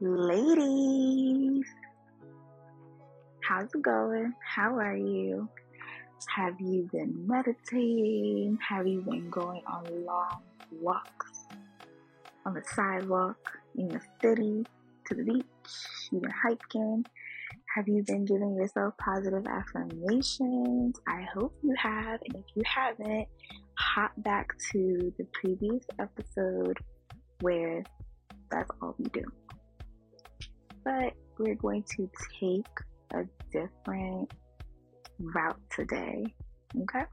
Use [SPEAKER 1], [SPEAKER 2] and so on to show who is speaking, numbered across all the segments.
[SPEAKER 1] Ladies, how's it going? How are you? Have you been meditating? Have you been going on long walks on the sidewalk in the city, to the beach? You've been hiking? Have you been giving yourself positive affirmations? I hope you have. And if you haven't, hop back to the previous episode where that's all we do but we're going to take a different route today. Okay?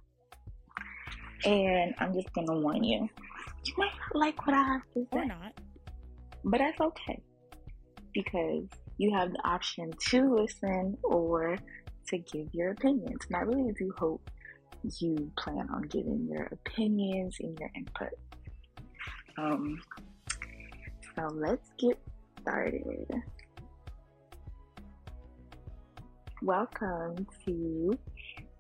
[SPEAKER 1] And I'm just gonna warn you. You might not like what I have to say.
[SPEAKER 2] Or not.
[SPEAKER 1] But that's okay. Because you have the option to listen or to give your opinions. And I really do hope you plan on giving your opinions and your input. Um, so let's get started. Welcome to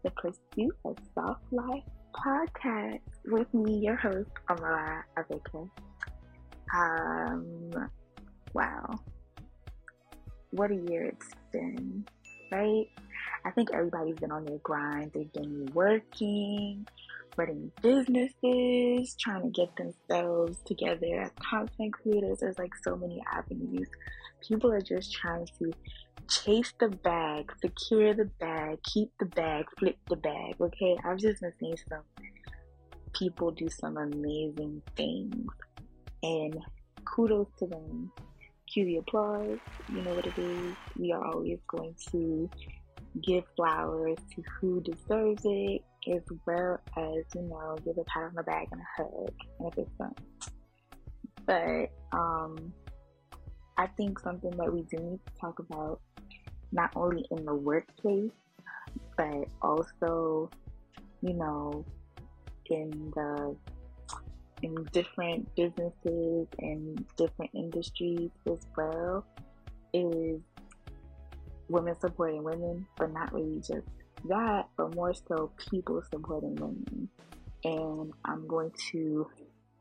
[SPEAKER 1] the Pursuit of Soft Life podcast with me, your host, Amara Aveka. Um, wow. What a year it's been, right? I think everybody's been on their grind. They've been working, running businesses, trying to get themselves together as content creators. There's like so many avenues. People are just trying to chase the bag, secure the bag, keep the bag, flip the bag. Okay, I've just been seeing some people do some amazing things, and kudos to them. Cue the applause. You know what it is. We are always going to give flowers to who deserves it, as well as you know, give a pat on the back and a hug, and if it's fun. But um, I think something that we do need to talk about not only in the workplace, but also, you know, in the in different businesses and different industries as well is women supporting women, but not really just that, but more so people supporting women. And I'm going to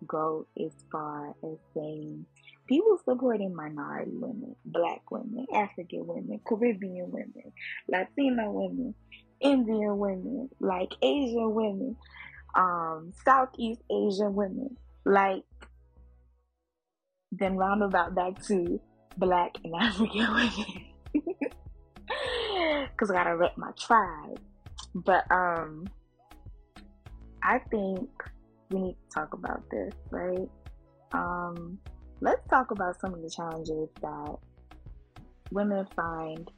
[SPEAKER 1] go as far as saying people supporting minority women, black women, African women, Caribbean women, Latino women, Indian women, like Asian women, um, Southeast Asian women, like then roundabout back to black and African women. Cause I gotta rep my tribe. But um I think we need to talk about this, right? Um let's talk about some of the challenges that women find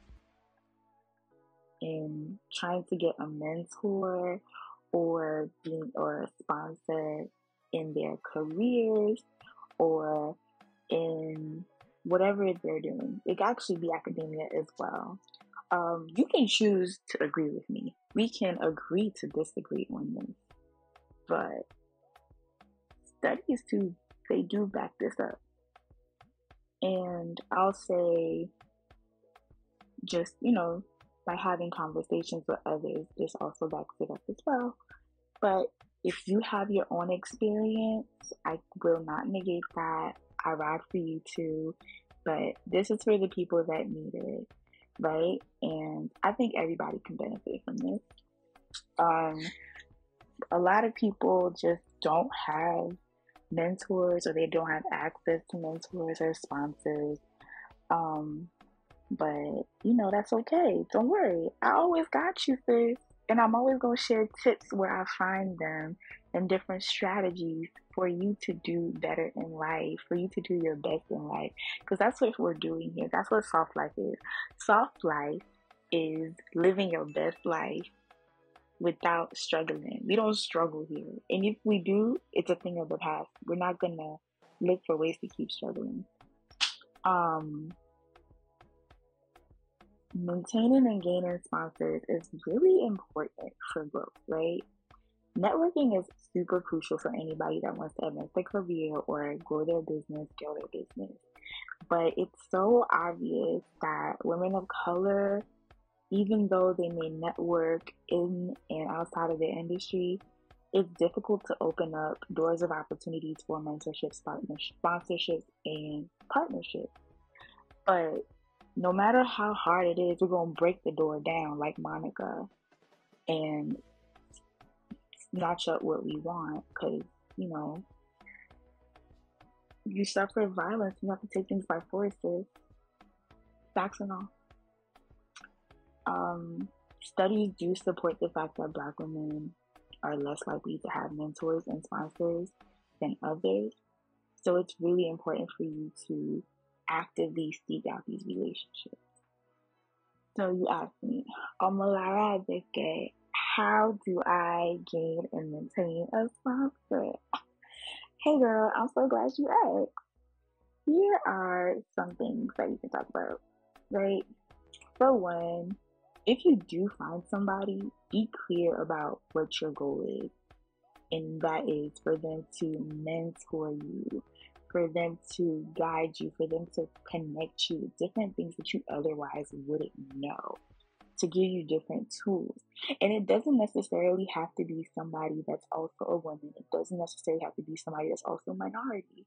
[SPEAKER 1] in trying to get a mentor or being or a sponsor in their careers or in whatever they're doing. It can actually be academia as well. Um, you can choose to agree with me. We can agree to disagree on this. But studies too, they do back this up. And I'll say, just, you know, by having conversations with others, this also backs it up as well. But if you have your own experience, I will not negate that. I ride for you too. But this is for the people that need it, right? And I think everybody can benefit from this. Um, a lot of people just don't have mentors or they don't have access to mentors or sponsors. Um, but you know, that's okay. Don't worry. I always got you, sis. And I'm always going to share tips where I find them and different strategies for you to do better in life, for you to do your best in life. Because that's what we're doing here. That's what soft life is. Soft life is living your best life without struggling. We don't struggle here. And if we do, it's a thing of the past. We're not gonna look for ways to keep struggling. Um maintaining and gaining sponsors is really important for growth, right? Networking is super crucial for anybody that wants to advance their career or grow their business, scale their business. But it's so obvious that women of color even though they may network in and outside of the industry, it's difficult to open up doors of opportunities for mentorships, sponsorships, and partnerships. But no matter how hard it is, we're going to break the door down like Monica and snatch up what we want because, you know, you suffer violence. You have to take things by forces. Facts and all. Um, studies do support the fact that black women are less likely to have mentors and sponsors than others. So it's really important for you to actively seek out these relationships. So you asked me, Omolara Adeke, how do I gain and maintain a sponsor? Hey girl, I'm so glad you asked. Here are some things that you can talk about, right? For one, if you do find somebody, be clear about what your goal is. And that is for them to mentor you, for them to guide you, for them to connect you with different things that you otherwise wouldn't know, to give you different tools. And it doesn't necessarily have to be somebody that's also a woman, it doesn't necessarily have to be somebody that's also a minority.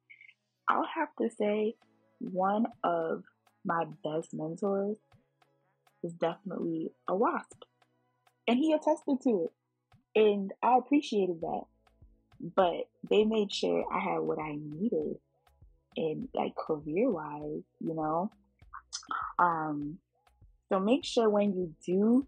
[SPEAKER 1] I'll have to say, one of my best mentors is definitely a wasp. And he attested to it. And I appreciated that. But they made sure I had what I needed in like career wise, you know. Um so make sure when you do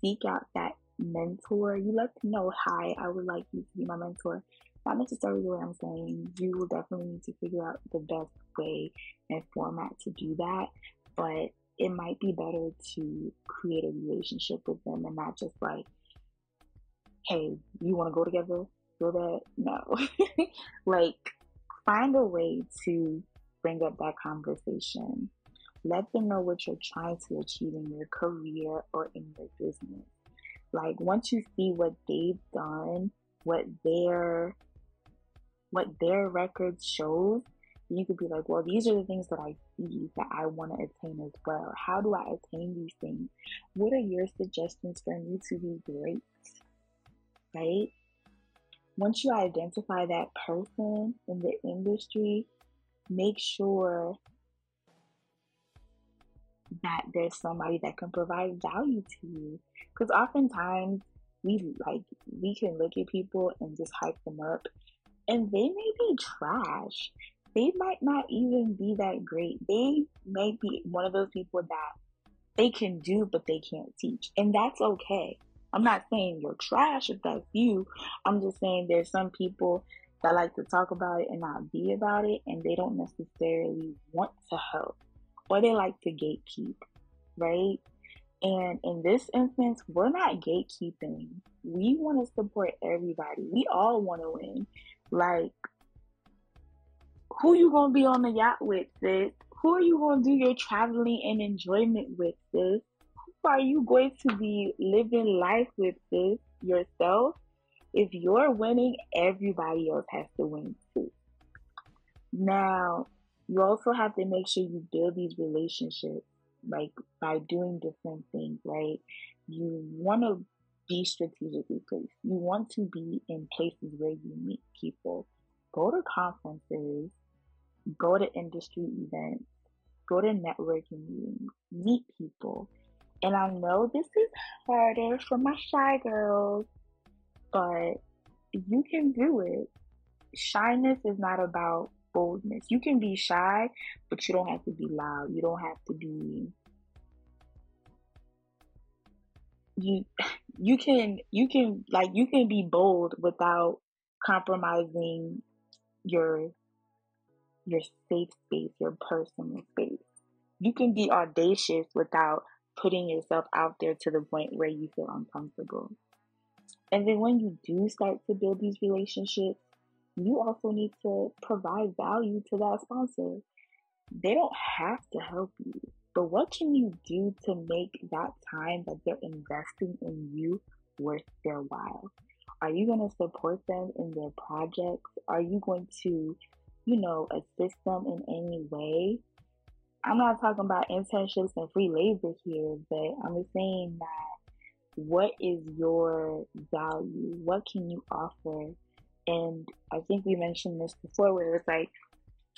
[SPEAKER 1] seek out that mentor, you let them know, hi, I would like you to be my mentor. Not necessarily what I'm saying. You will definitely need to figure out the best way and format to do that. But it might be better to create a relationship with them and not just like, hey, you want to go together? Feel that? No. like, find a way to bring up that conversation. Let them know what you're trying to achieve in your career or in your business. Like, once you see what they've done, what their what their record shows, you could be like, well, these are the things that I see that I want to attain as well. How do I attain these things? What are your suggestions for me to be great? Right? Once you identify that person in the industry, make sure that there's somebody that can provide value to you. Because oftentimes we like we can look at people and just hype them up and they may be trash they might not even be that great. They may be one of those people that they can do, but they can't teach. And that's okay. I'm not saying you're trash if that's you. I'm just saying there's some people that like to talk about it and not be about it, and they don't necessarily want to help or they like to gatekeep, right? And in this instance, we're not gatekeeping. We want to support everybody. We all want to win. Like, who you gonna be on the yacht with, sis? Who are you gonna do your traveling and enjoyment with, sis? Who are you going to be living life with, sis? Yourself? If you're winning, everybody else has to win too. Now, you also have to make sure you build these relationships, like by doing different things, right? You want to be strategically placed. You want to be in places where you meet people. Go to conferences, go to industry events, go to networking meetings, meet people. And I know this is harder for my shy girls, but you can do it. Shyness is not about boldness. You can be shy, but you don't have to be loud. You don't have to be you you can you can like you can be bold without compromising your your safe space, your personal space. You can be audacious without putting yourself out there to the point where you feel uncomfortable. And then when you do start to build these relationships, you also need to provide value to that sponsor. They don't have to help you, but what can you do to make that time that they're investing in you worth their while? Are you going to support them in their projects? Are you going to you know, assist them in any way. I'm not talking about internships and free labor here, but I'm saying that what is your value? What can you offer? And I think we mentioned this before where it's like,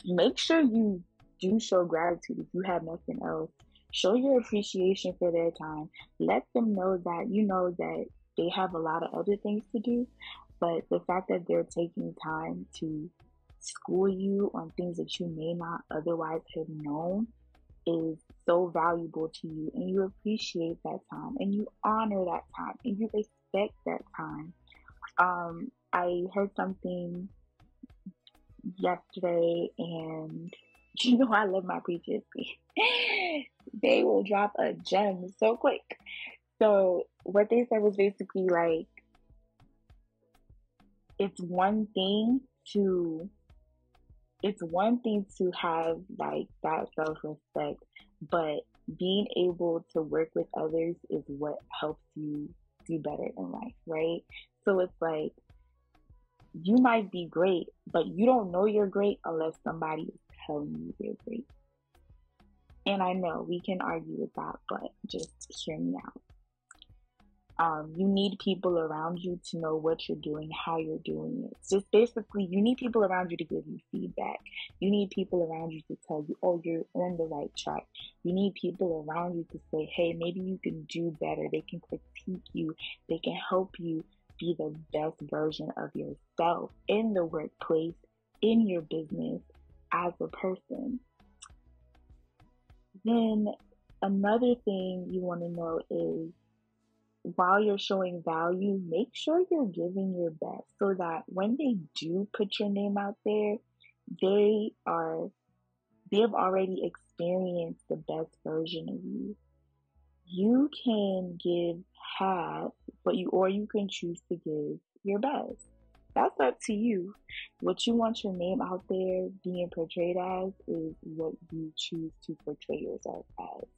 [SPEAKER 1] make sure you do show gratitude if you have nothing else. Show your appreciation for their time. Let them know that you know that they have a lot of other things to do, but the fact that they're taking time to school you on things that you may not otherwise have known is so valuable to you and you appreciate that time and you honor that time and you respect that time. Um, I heard something yesterday and you know I love my preachers. they will drop a gem so quick. So what they said was basically like it's one thing to it's one thing to have like that self respect, but being able to work with others is what helps you do better in life, right? So it's like you might be great, but you don't know you're great unless somebody is telling you you're great. And I know we can argue with that, but just hear me out. Um, you need people around you to know what you're doing, how you're doing it. Just basically, you need people around you to give you feedback. You need people around you to tell you, oh, you're on the right track. You need people around you to say, hey, maybe you can do better. They can critique you, they can help you be the best version of yourself in the workplace, in your business, as a person. Then another thing you want to know is while you're showing value, make sure you're giving your best so that when they do put your name out there, they are they've already experienced the best version of you. You can give half, but you or you can choose to give your best. That's up to you. What you want your name out there being portrayed as is what you choose to portray yourself as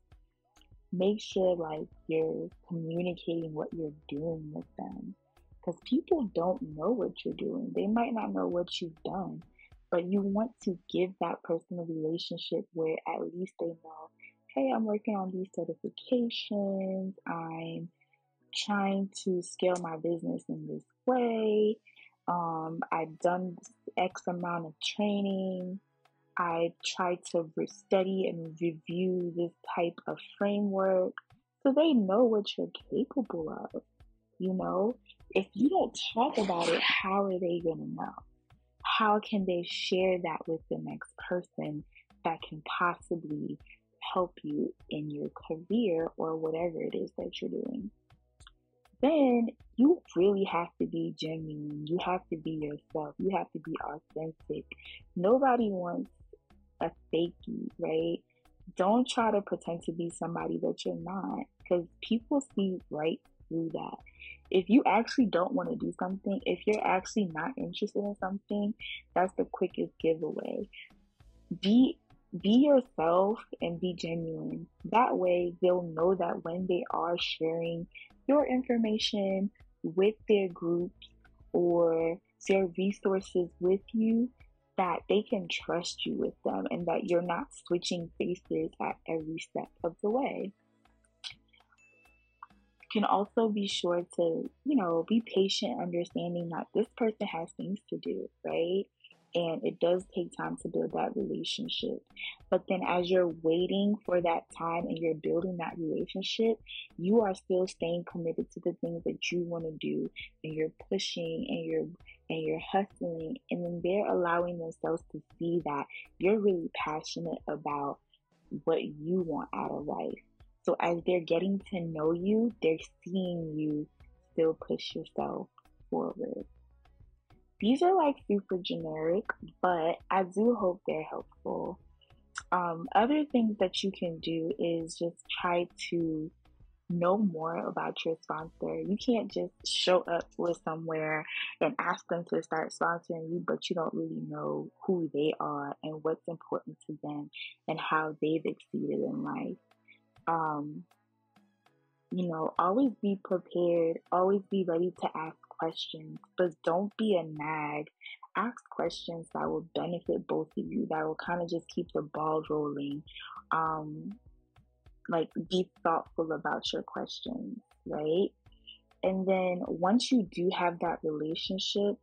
[SPEAKER 1] make sure like you're communicating what you're doing with them because people don't know what you're doing they might not know what you've done but you want to give that person a relationship where at least they know hey i'm working on these certifications i'm trying to scale my business in this way um, i've done x amount of training I try to study and review this type of framework so they know what you're capable of. You know, if you don't talk about it, how are they going to know? How can they share that with the next person that can possibly help you in your career or whatever it is that you're doing? Then you really have to be genuine. You have to be yourself. You have to be authentic. Nobody wants a fakey, right? Don't try to pretend to be somebody that you're not because people see right through that. If you actually don't want to do something, if you're actually not interested in something, that's the quickest giveaway. Be be yourself and be genuine. That way they'll know that when they are sharing your information with their groups or their resources with you, that they can trust you with them and that you're not switching faces at every step of the way. You can also be sure to, you know, be patient, understanding that this person has things to do, right? And it does take time to build that relationship. But then, as you're waiting for that time and you're building that relationship, you are still staying committed to the things that you want to do, and you're pushing and you're and you're hustling, and then they're allowing themselves to see that you're really passionate about what you want out of life. So as they're getting to know you, they're seeing you still push yourself forward. These are like super generic, but I do hope they're helpful. Um, other things that you can do is just try to know more about your sponsor. You can't just show up with somewhere and ask them to start sponsoring you, but you don't really know who they are and what's important to them and how they've exceeded in life. Um, you know, always be prepared, always be ready to ask questions, but don't be a nag. Ask questions that will benefit both of you, that will kind of just keep the ball rolling. Um, like be thoughtful about your questions, right? And then once you do have that relationship,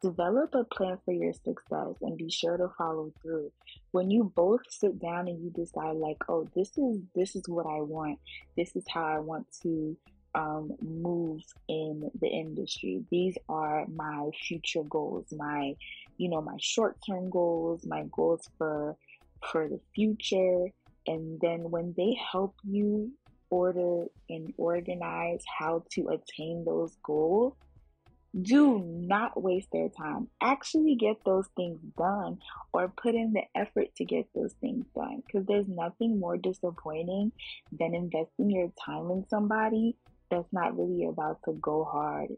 [SPEAKER 1] develop a plan for your success and be sure to follow through when you both sit down and you decide like oh this is this is what i want this is how i want to um, move in the industry these are my future goals my you know my short-term goals my goals for for the future and then when they help you order and organize how to attain those goals do not waste their time. Actually, get those things done or put in the effort to get those things done. Because there's nothing more disappointing than investing your time in somebody that's not really about to go hard.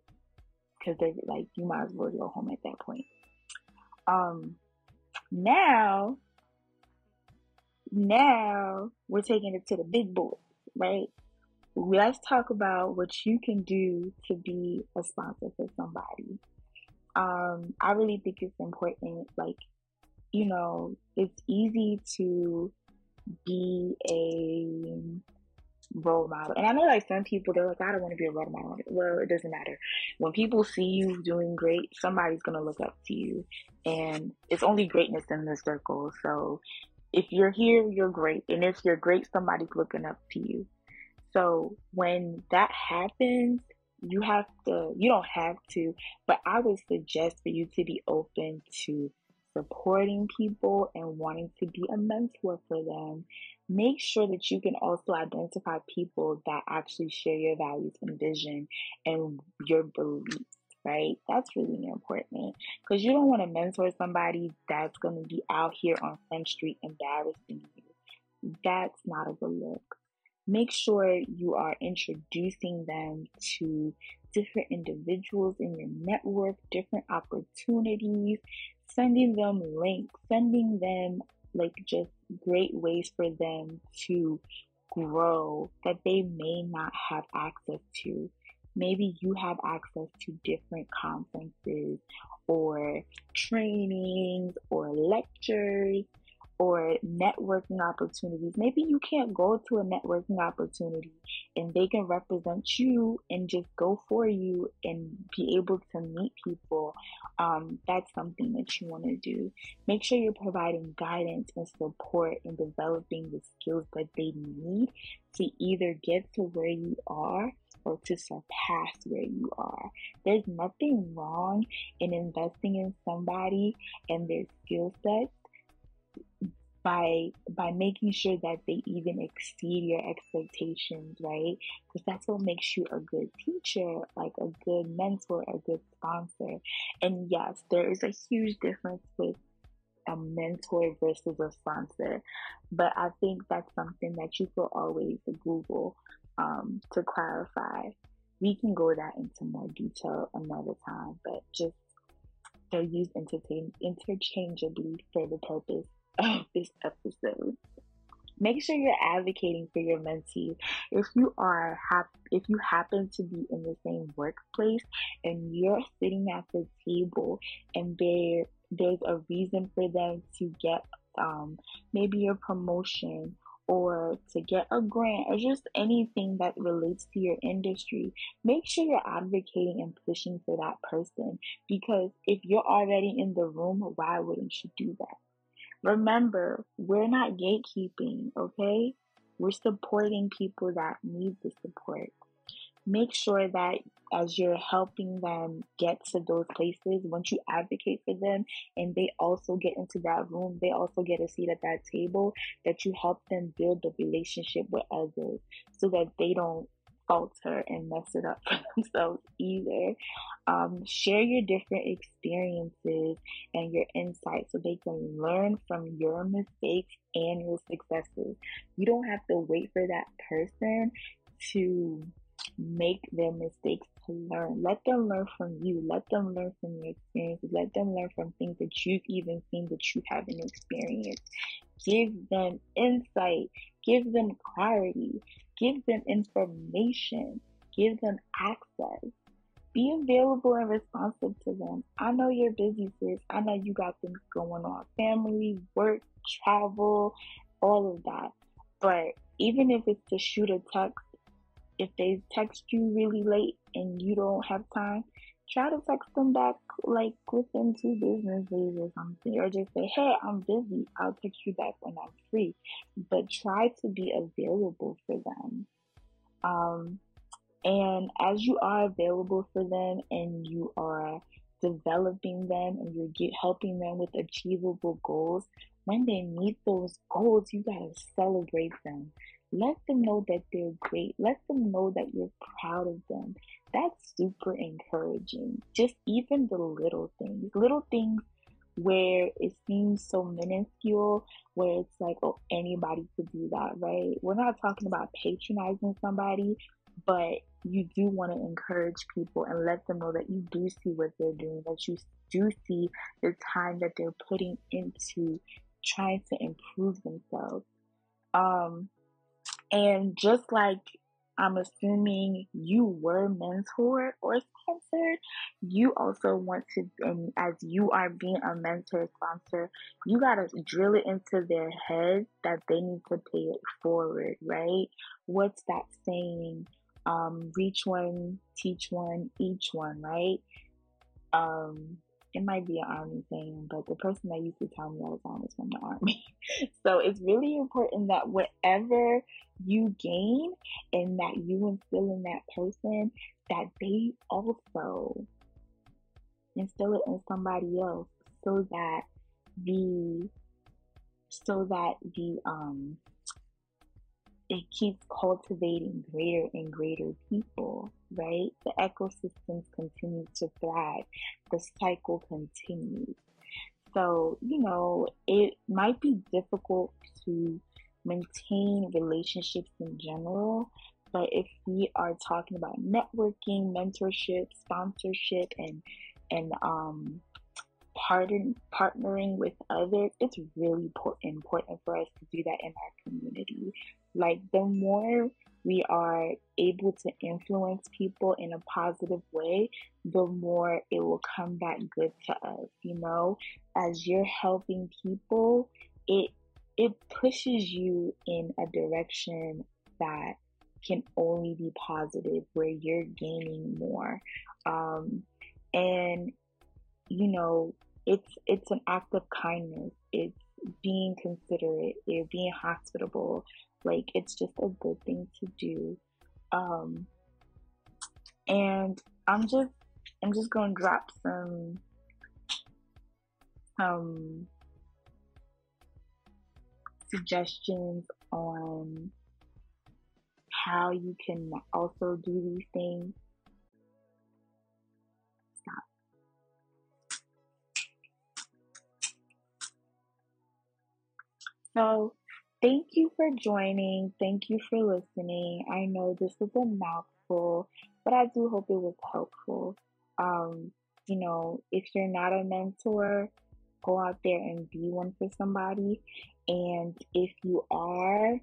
[SPEAKER 1] Because they're like, you might as well go home at that point. Um, now, now we're taking it to the big boys, right? let's talk about what you can do to be a sponsor for somebody. Um, I really think it's important. Like, you know, it's easy to be a role model. And I know like some people they're like, I don't want to be a role model. Well, it doesn't matter. When people see you doing great, somebody's gonna look up to you. And it's only greatness in the circle. So if you're here, you're great. And if you're great, somebody's looking up to you. So when that happens, you have to, you don't have to, but I would suggest for you to be open to supporting people and wanting to be a mentor for them. Make sure that you can also identify people that actually share your values and vision and your beliefs, right? That's really important because you don't want to mentor somebody that's going to be out here on Front Street embarrassing you. That's not a good look make sure you are introducing them to different individuals in your network, different opportunities, sending them links, sending them like just great ways for them to grow that they may not have access to. Maybe you have access to different conferences or trainings or lectures or networking opportunities. Maybe you can't go to a networking opportunity and they can represent you and just go for you and be able to meet people. Um, that's something that you want to do. Make sure you're providing guidance and support in developing the skills that they need to either get to where you are or to surpass where you are. There's nothing wrong in investing in somebody and their skill sets by by making sure that they even exceed your expectations right? Because that's what makes you a good teacher like a good mentor a good sponsor. And yes there is a huge difference with a mentor versus a sponsor. But i think that's something that you could always google um, to clarify. We can go that into more detail another time but just they're used interchangeably for the purpose of this episode. Make sure you're advocating for your mentees. If you are hap- if you happen to be in the same workplace and you're sitting at the table and there there's a reason for them to get um, maybe a promotion or to get a grant or just anything that relates to your industry, make sure you're advocating and pushing for that person because if you're already in the room, why wouldn't you do that? Remember, we're not gatekeeping, okay? We're supporting people that need the support. Make sure that as you're helping them get to those places, once you advocate for them and they also get into that room, they also get a seat at that table, that you help them build a relationship with others so that they don't falter and mess it up for themselves either. Um, share your different experiences and your insights so they can learn from your mistakes and your successes. You don't have to wait for that person to make their mistakes to learn. Let them learn from you. Let them learn from your experiences. Let them learn from things that you've even seen that you haven't experienced. Give them insight. Give them clarity. Give them information. Give them access. Be available and responsive to them. I know you're busy, sis. I know you got things going on family, work, travel, all of that. But even if it's to shoot a text, if they text you really late and you don't have time, try to text them back like within two business days or something, or just say, hey, I'm busy. I'll text you back when I'm free. But try to be available for them. Um, and as you are available for them and you are developing them and you're get, helping them with achievable goals, when they meet those goals, you gotta celebrate them. Let them know that they're great. Let them know that you're proud of them. That's super encouraging. Just even the little things, little things where it seems so minuscule, where it's like, oh, anybody could do that, right? We're not talking about patronizing somebody, but you do want to encourage people and let them know that you do see what they're doing, that you do see the time that they're putting into trying to improve themselves. Um, and just like I'm assuming you were mentored or sponsored, you also want to, and as you are being a mentor sponsor, you got to drill it into their head that they need to pay it forward, right? What's that saying? Um, reach one, teach one, each one, right? Um, it might be an army thing, but the person that used to tell me all was time was from the army. so it's really important that whatever you gain and that you instill in that person, that they also instill it in somebody else so that the so that the um it keeps cultivating greater and greater people, right? The ecosystems continue to thrive. The cycle continues. So, you know, it might be difficult to maintain relationships in general, but if we are talking about networking, mentorship, sponsorship, and and um, partner, partnering with others, it's really important for us to do that in our community. Like, the more we are able to influence people in a positive way, the more it will come back good to us. You know, as you're helping people, it it pushes you in a direction that can only be positive, where you're gaining more. Um, and you know, it's it's an act of kindness. It's being considerate. You're being hospitable. Like it's just a good thing to do. Um, and I'm just I'm just gonna drop some some suggestions on how you can also do these things So, thank you for joining. Thank you for listening. I know this was a mouthful, but I do hope it was helpful. Um, you know, if you're not a mentor, go out there and be one for somebody. And if you are,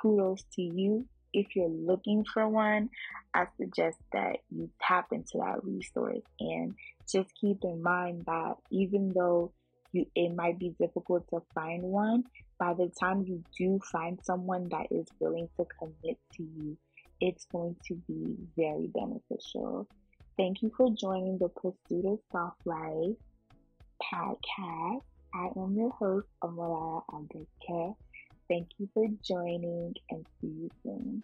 [SPEAKER 1] kudos to you. If you're looking for one, I suggest that you tap into that resource and just keep in mind that even though you it might be difficult to find one. By the time you do find someone that is willing to commit to you it's going to be very beneficial. Thank you for joining the pursuit of soft life podcast. I am your host Amalaya Abeke. thank you for joining and see you soon